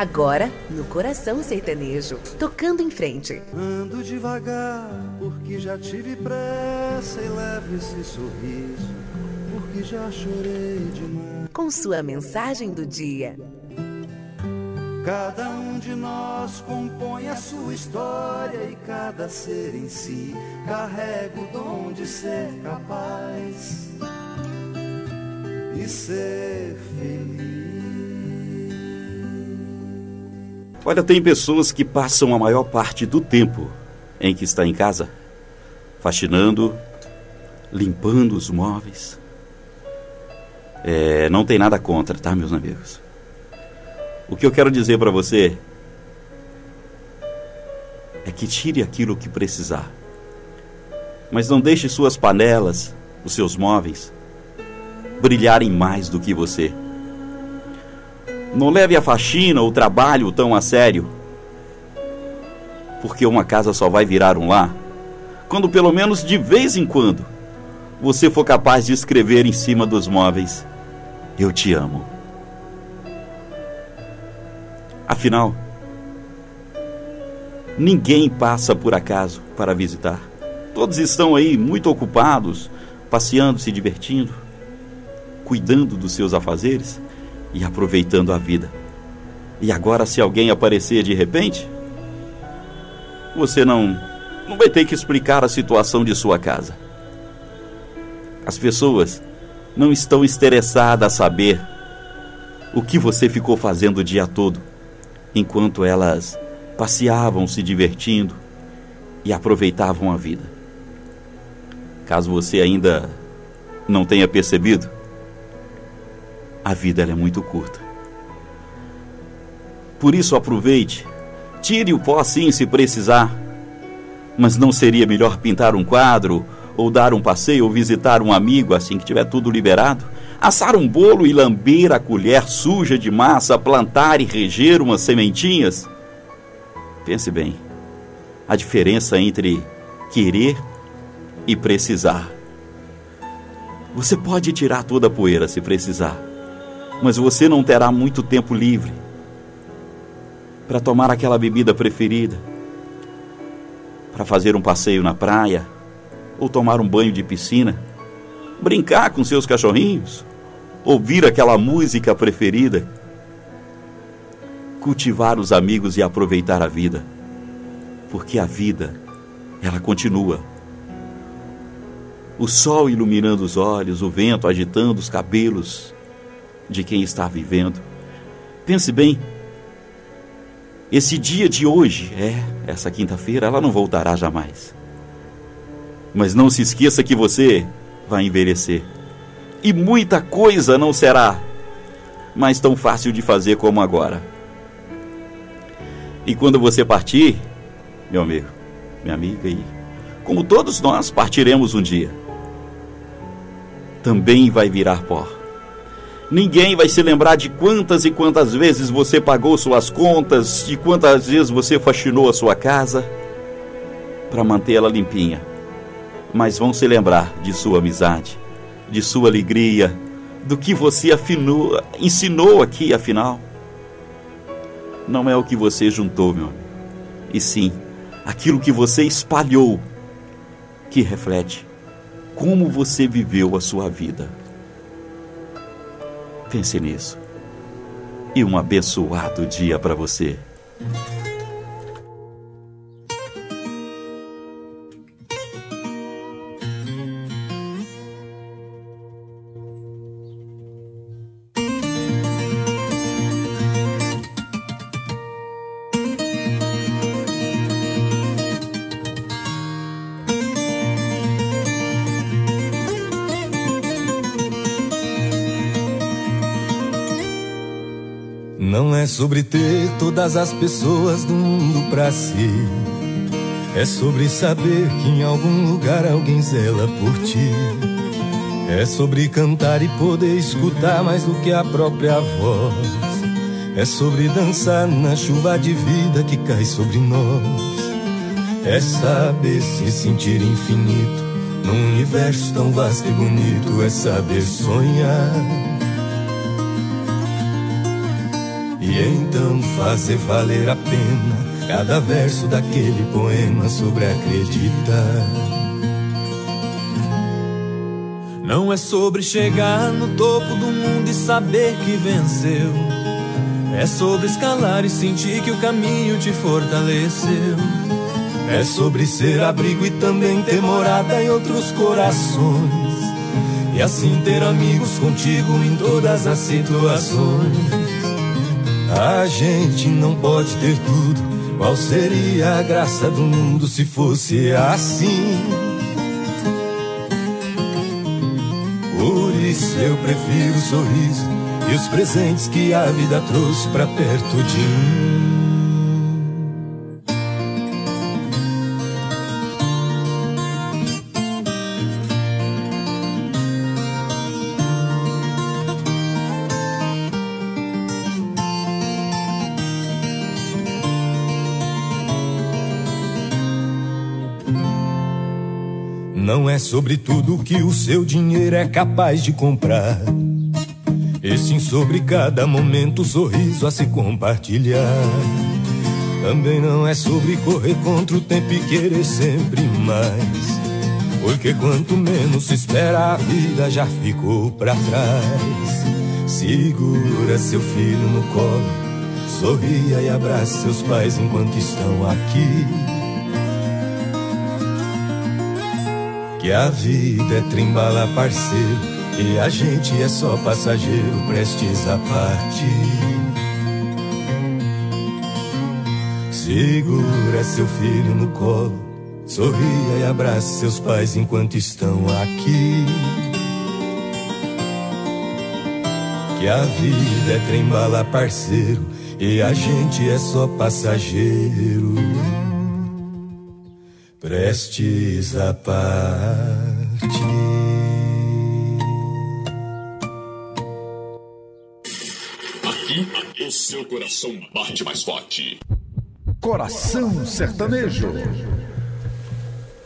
Agora, no coração sertanejo, tocando em frente. Ando devagar, porque já tive pressa e leve esse sorriso, porque já chorei demais. Com sua mensagem do dia. Cada um de nós compõe a sua história e cada ser em si carrega o dom de ser capaz e ser feliz. Olha, tem pessoas que passam a maior parte do tempo em que está em casa, faxinando, limpando os móveis. É, não tem nada contra, tá, meus amigos? O que eu quero dizer para você é que tire aquilo que precisar. Mas não deixe suas panelas, os seus móveis, brilharem mais do que você. Não leve a faxina ou o trabalho tão a sério. Porque uma casa só vai virar um lar quando, pelo menos de vez em quando, você for capaz de escrever em cima dos móveis: Eu te amo. Afinal, ninguém passa por acaso para visitar. Todos estão aí muito ocupados, passeando, se divertindo, cuidando dos seus afazeres e aproveitando a vida. E agora, se alguém aparecer de repente, você não, não vai ter que explicar a situação de sua casa. As pessoas não estão interessadas a saber o que você ficou fazendo o dia todo enquanto elas passeavam se divertindo e aproveitavam a vida. Caso você ainda não tenha percebido, a vida é muito curta. Por isso aproveite, tire o pó sim se precisar. Mas não seria melhor pintar um quadro, ou dar um passeio, ou visitar um amigo assim que tiver tudo liberado? assar um bolo e lamber a colher suja de massa, plantar e reger umas sementinhas? Pense bem, a diferença entre querer e precisar. Você pode tirar toda a poeira se precisar, mas você não terá muito tempo livre para tomar aquela bebida preferida, para fazer um passeio na praia ou tomar um banho de piscina, brincar com seus cachorrinhos, ouvir aquela música preferida, cultivar os amigos e aproveitar a vida, porque a vida, ela continua. O sol iluminando os olhos, o vento agitando os cabelos de quem está vivendo. Pense bem, esse dia de hoje, é, essa quinta-feira, ela não voltará jamais. Mas não se esqueça que você vai envelhecer e muita coisa não será mais tão fácil de fazer como agora. E quando você partir, meu amigo, minha amiga, e como todos nós partiremos um dia, também vai virar pó. Ninguém vai se lembrar de quantas e quantas vezes você pagou suas contas, de quantas vezes você faxinou a sua casa para mantê-la limpinha. Mas vão se lembrar de sua amizade, de sua alegria, do que você afinou, ensinou aqui, afinal. Não é o que você juntou, meu, e sim aquilo que você espalhou, que reflete como você viveu a sua vida. Pense nisso. E um abençoado dia para você. É sobre ter todas as pessoas do mundo pra si. É sobre saber que em algum lugar alguém zela por ti. É sobre cantar e poder escutar mais do que a própria voz. É sobre dançar na chuva de vida que cai sobre nós. É saber se sentir infinito num universo tão vasto e bonito. É saber sonhar e então fazer valer a pena cada verso daquele poema sobre acreditar. Não é sobre chegar no topo do mundo e saber que venceu. É sobre escalar e sentir que o caminho te fortaleceu. É sobre ser abrigo e também ter morada em outros corações. E assim ter amigos contigo em todas as situações. A gente não pode ter tudo qual seria a graça do mundo se fosse assim? Por isso eu prefiro o sorriso e os presentes que a vida trouxe pra perto de mim. Não é sobre tudo que o seu dinheiro é capaz de comprar. E sim sobre cada momento, sorriso a se compartilhar. Também não é sobre correr contra o tempo e querer sempre mais. Porque quanto menos se espera, a vida já ficou para trás. Segura seu filho no colo, sorria e abrace seus pais enquanto estão aqui. Que a vida é trimbala parceiro e a gente é só passageiro prestes a partir. Segura seu filho no colo, sorria e abrace seus pais enquanto estão aqui. Que a vida é trembala parceiro e a gente é só passageiro prestes a partir. Aqui, o seu coração bate mais forte. Coração Sertanejo.